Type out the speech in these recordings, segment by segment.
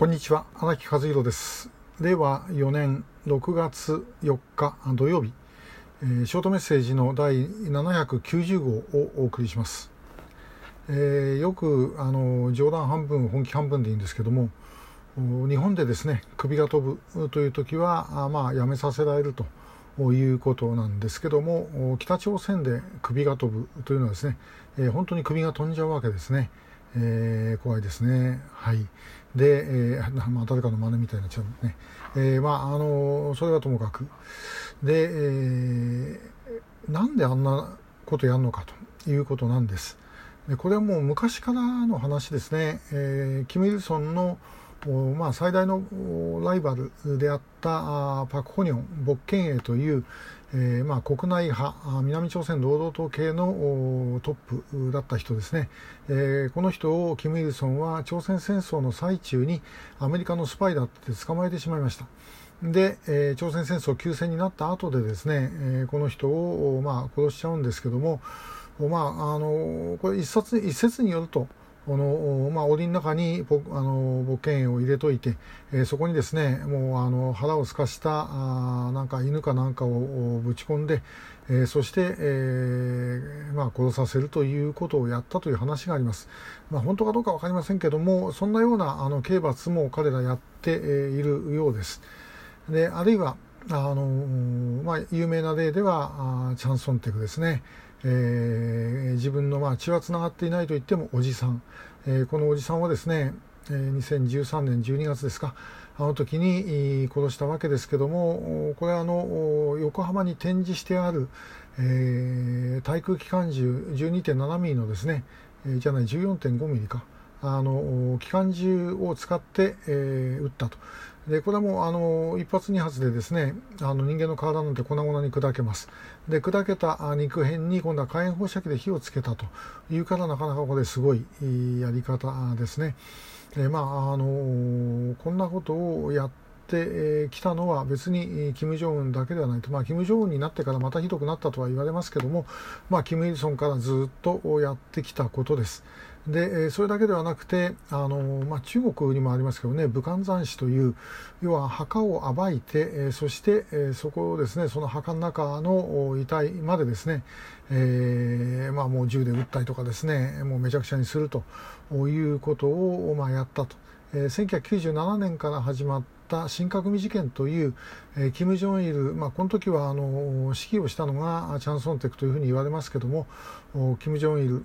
こんにちは。荒木和弘です。令和4年6月4日土曜日、えー、ショートメッセージの第790号をお送りします、えー、よくあの冗談半分本気半分でいいんですけども日本でですね首が飛ぶという時はあまあやめさせられるということなんですけども北朝鮮で首が飛ぶというのはですね、えー、本当に首が飛んじゃうわけですね、えー、怖いですね。はい。で、えー まあ、誰かの真似みたいになっちゃうね、えー、まああのそれはともかく。で、えー、なんであんなことやるのかということなんです。でこれはもう昔からの話ですね、えー、キム・イルソンのまあ、最大のライバルであったパク・ホニョン勃権営という、えーまあ、国内派南朝鮮労働党系のトップだった人ですね、えー、この人をキム・イルソンは朝鮮戦争の最中にアメリカのスパイだって捕まえてしまいました。で、えー、朝鮮戦争休戦になった後でですね、えー、この人を、まあ、殺しちゃうんですけども、まあ、あのこれ一冊一説によるとこの、まあ、檻の中にあの母犬を入れといて、えー、そこにですねもうあの腹をすかしたあなんか犬かなんかをぶち込んで、えー、そして、えー、まあ、殺させるということをやったという話があります。まあ、本当かどうか分かりませんけどもそんなようなあの刑罰も彼らやっているようです。であるいはあのまあ、有名な例ではあチャンソンテクですね、えー、自分のまあ血はつながっていないと言ってもおじさん、えー、このおじさんはですね、えー、2013年12月ですか。あの時に殺したわけですけどもこれあの横浜に展示してある、えー、対空機関銃12.7ミリのですね、えー、じゃない14.5ミリか。あの機関銃を使って、えー、撃ったと。でこれはもうあの一発二発でですねあの人間の体なんて粉々に砕けます。で砕けた肉片に今度は火炎放射器で火をつけたと。いうからなかなかこれすごいやり方ですね。でまああのこんなことをやってきたのは別に金正恩だけではないと、まあ、金正恩になってからまたひどくなったとは言われますけども、まあ、キム・イルソンからずっとやってきたことです。でそれだけではなくてあの、まあ、中国にもありますけどね武漢山死という要は墓を暴いてそしてそこをですねその墓の中の遺体までですね、えー、まあ、もう銃で撃ったりとかですねもうめちゃくちゃにするということを、まあ、やったと。え1997年から始まった新革命事件という、えー、キム・ジョンイル、まあ、この時はあの指揮をしたのがチャン・ソンテクというふうに言われますけどもキム・ジョンイル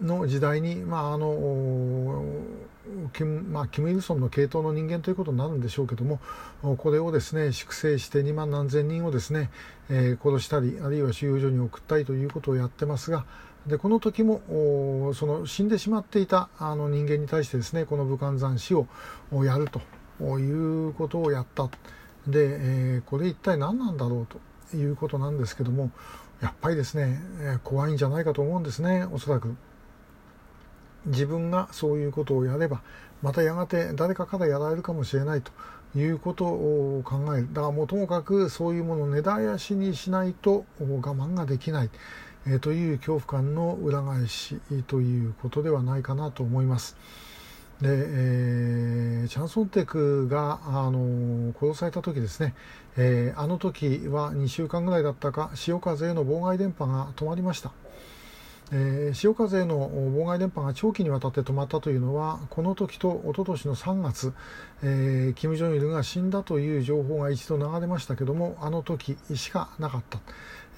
の時代に、まああのキム,、まあ、キム・イルソンの系統の人間ということになるんでしょうけどもこれをですね粛清して2万何千人をですね、えー、殺したりあるいは収容所に送ったりということをやってますがでこの時もその死んでしまっていたあの人間に対してですねこの武漢山死をやるということをやった。で、え、これ一体何なんだろうということなんですけどもやっぱりですね怖いんじゃないかと思うんですねおそらく。自分がそういうことをやればまたやがて誰かからやられるかもしれないということを考える。だからもうともかくそういうものを根絶やしにしないと我慢ができない、えー、という恐怖感の裏返しということではないかなと思います。で、えー、チャンソンテクが、あの殺された時ですね、えー、あの時は2週間ぐらいだったか潮風への妨害電波が止まりました。え、潮風の妨害電波が長期にわたって止まったというのはこの時と一昨年の3月、えー、キム・ジョンイルが死んだという情報が一度流れましたけどもあの時しかなかった、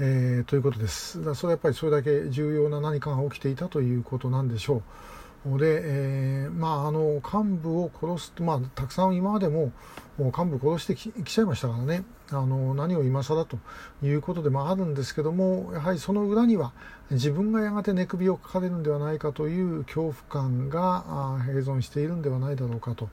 えー、ということですだそれはやっぱりそれだけ重要な何かが起きていたということなんでしょう。で、えー、まあ、あの幹部を殺す、まあ、たくさん今までももう幹部殺してきちゃいましたからね。あの何を今更ということでもあるんですけどもやはりその裏には自分がやがて寝首をかかれるんではないかという恐怖感が併存しているんではないだろうかと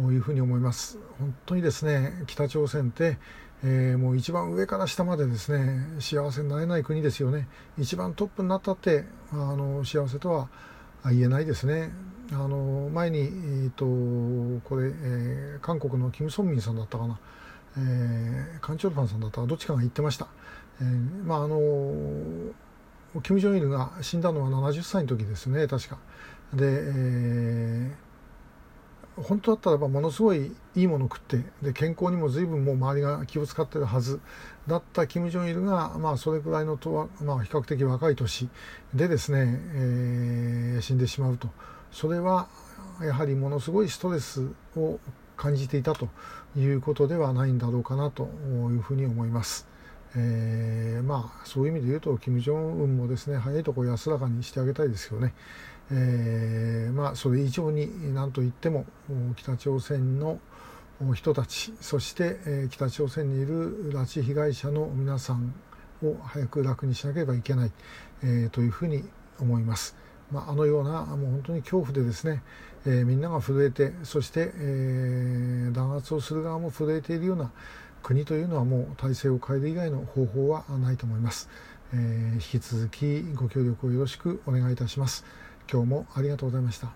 いうふうに思います。本当にですね北朝鮮って、えー、もう一番上から下までですね幸せになれない国ですよね。一番トップになったってあの幸せとは言えないですね。あの前に、えーと、これ、えー、韓国のキム・ソンミンさんだったかな、えー、カンチョルファンさんだったかどっちかが言ってました。えー、まああのキム・ジョンイルが死んだのは70歳の時ですね確か。で、えー本当だったらばものすごいいいものを食ってで健康にも随分もう周りが気を使ってるはずだった金正日が、まあ、それくらいのとは、まあ、比較的若い年でですね、えー、死んでしまうとそれはやはりものすごいストレスを感じていたということではないんだろうかなというふうに思います。えー、まあそういう意味で言うと金正恩もですね早いところ安らかにしてあげたいですよね。えー、まあそれ以上に何と言っても北朝鮮の人たちそして、えー、北朝鮮にいる拉致被害者の皆さんを早く楽にしなければいけない、えー、というふうに思います。まあ、あのようなもう本当に恐怖でですね、えー、みんなが震えてそして、えー、弾圧をする側も震えているような国というのはもう体制を変える以外の方法はないと思います、えー、引き続きご協力をよろしくお願いいたします。今日もありがとうございました。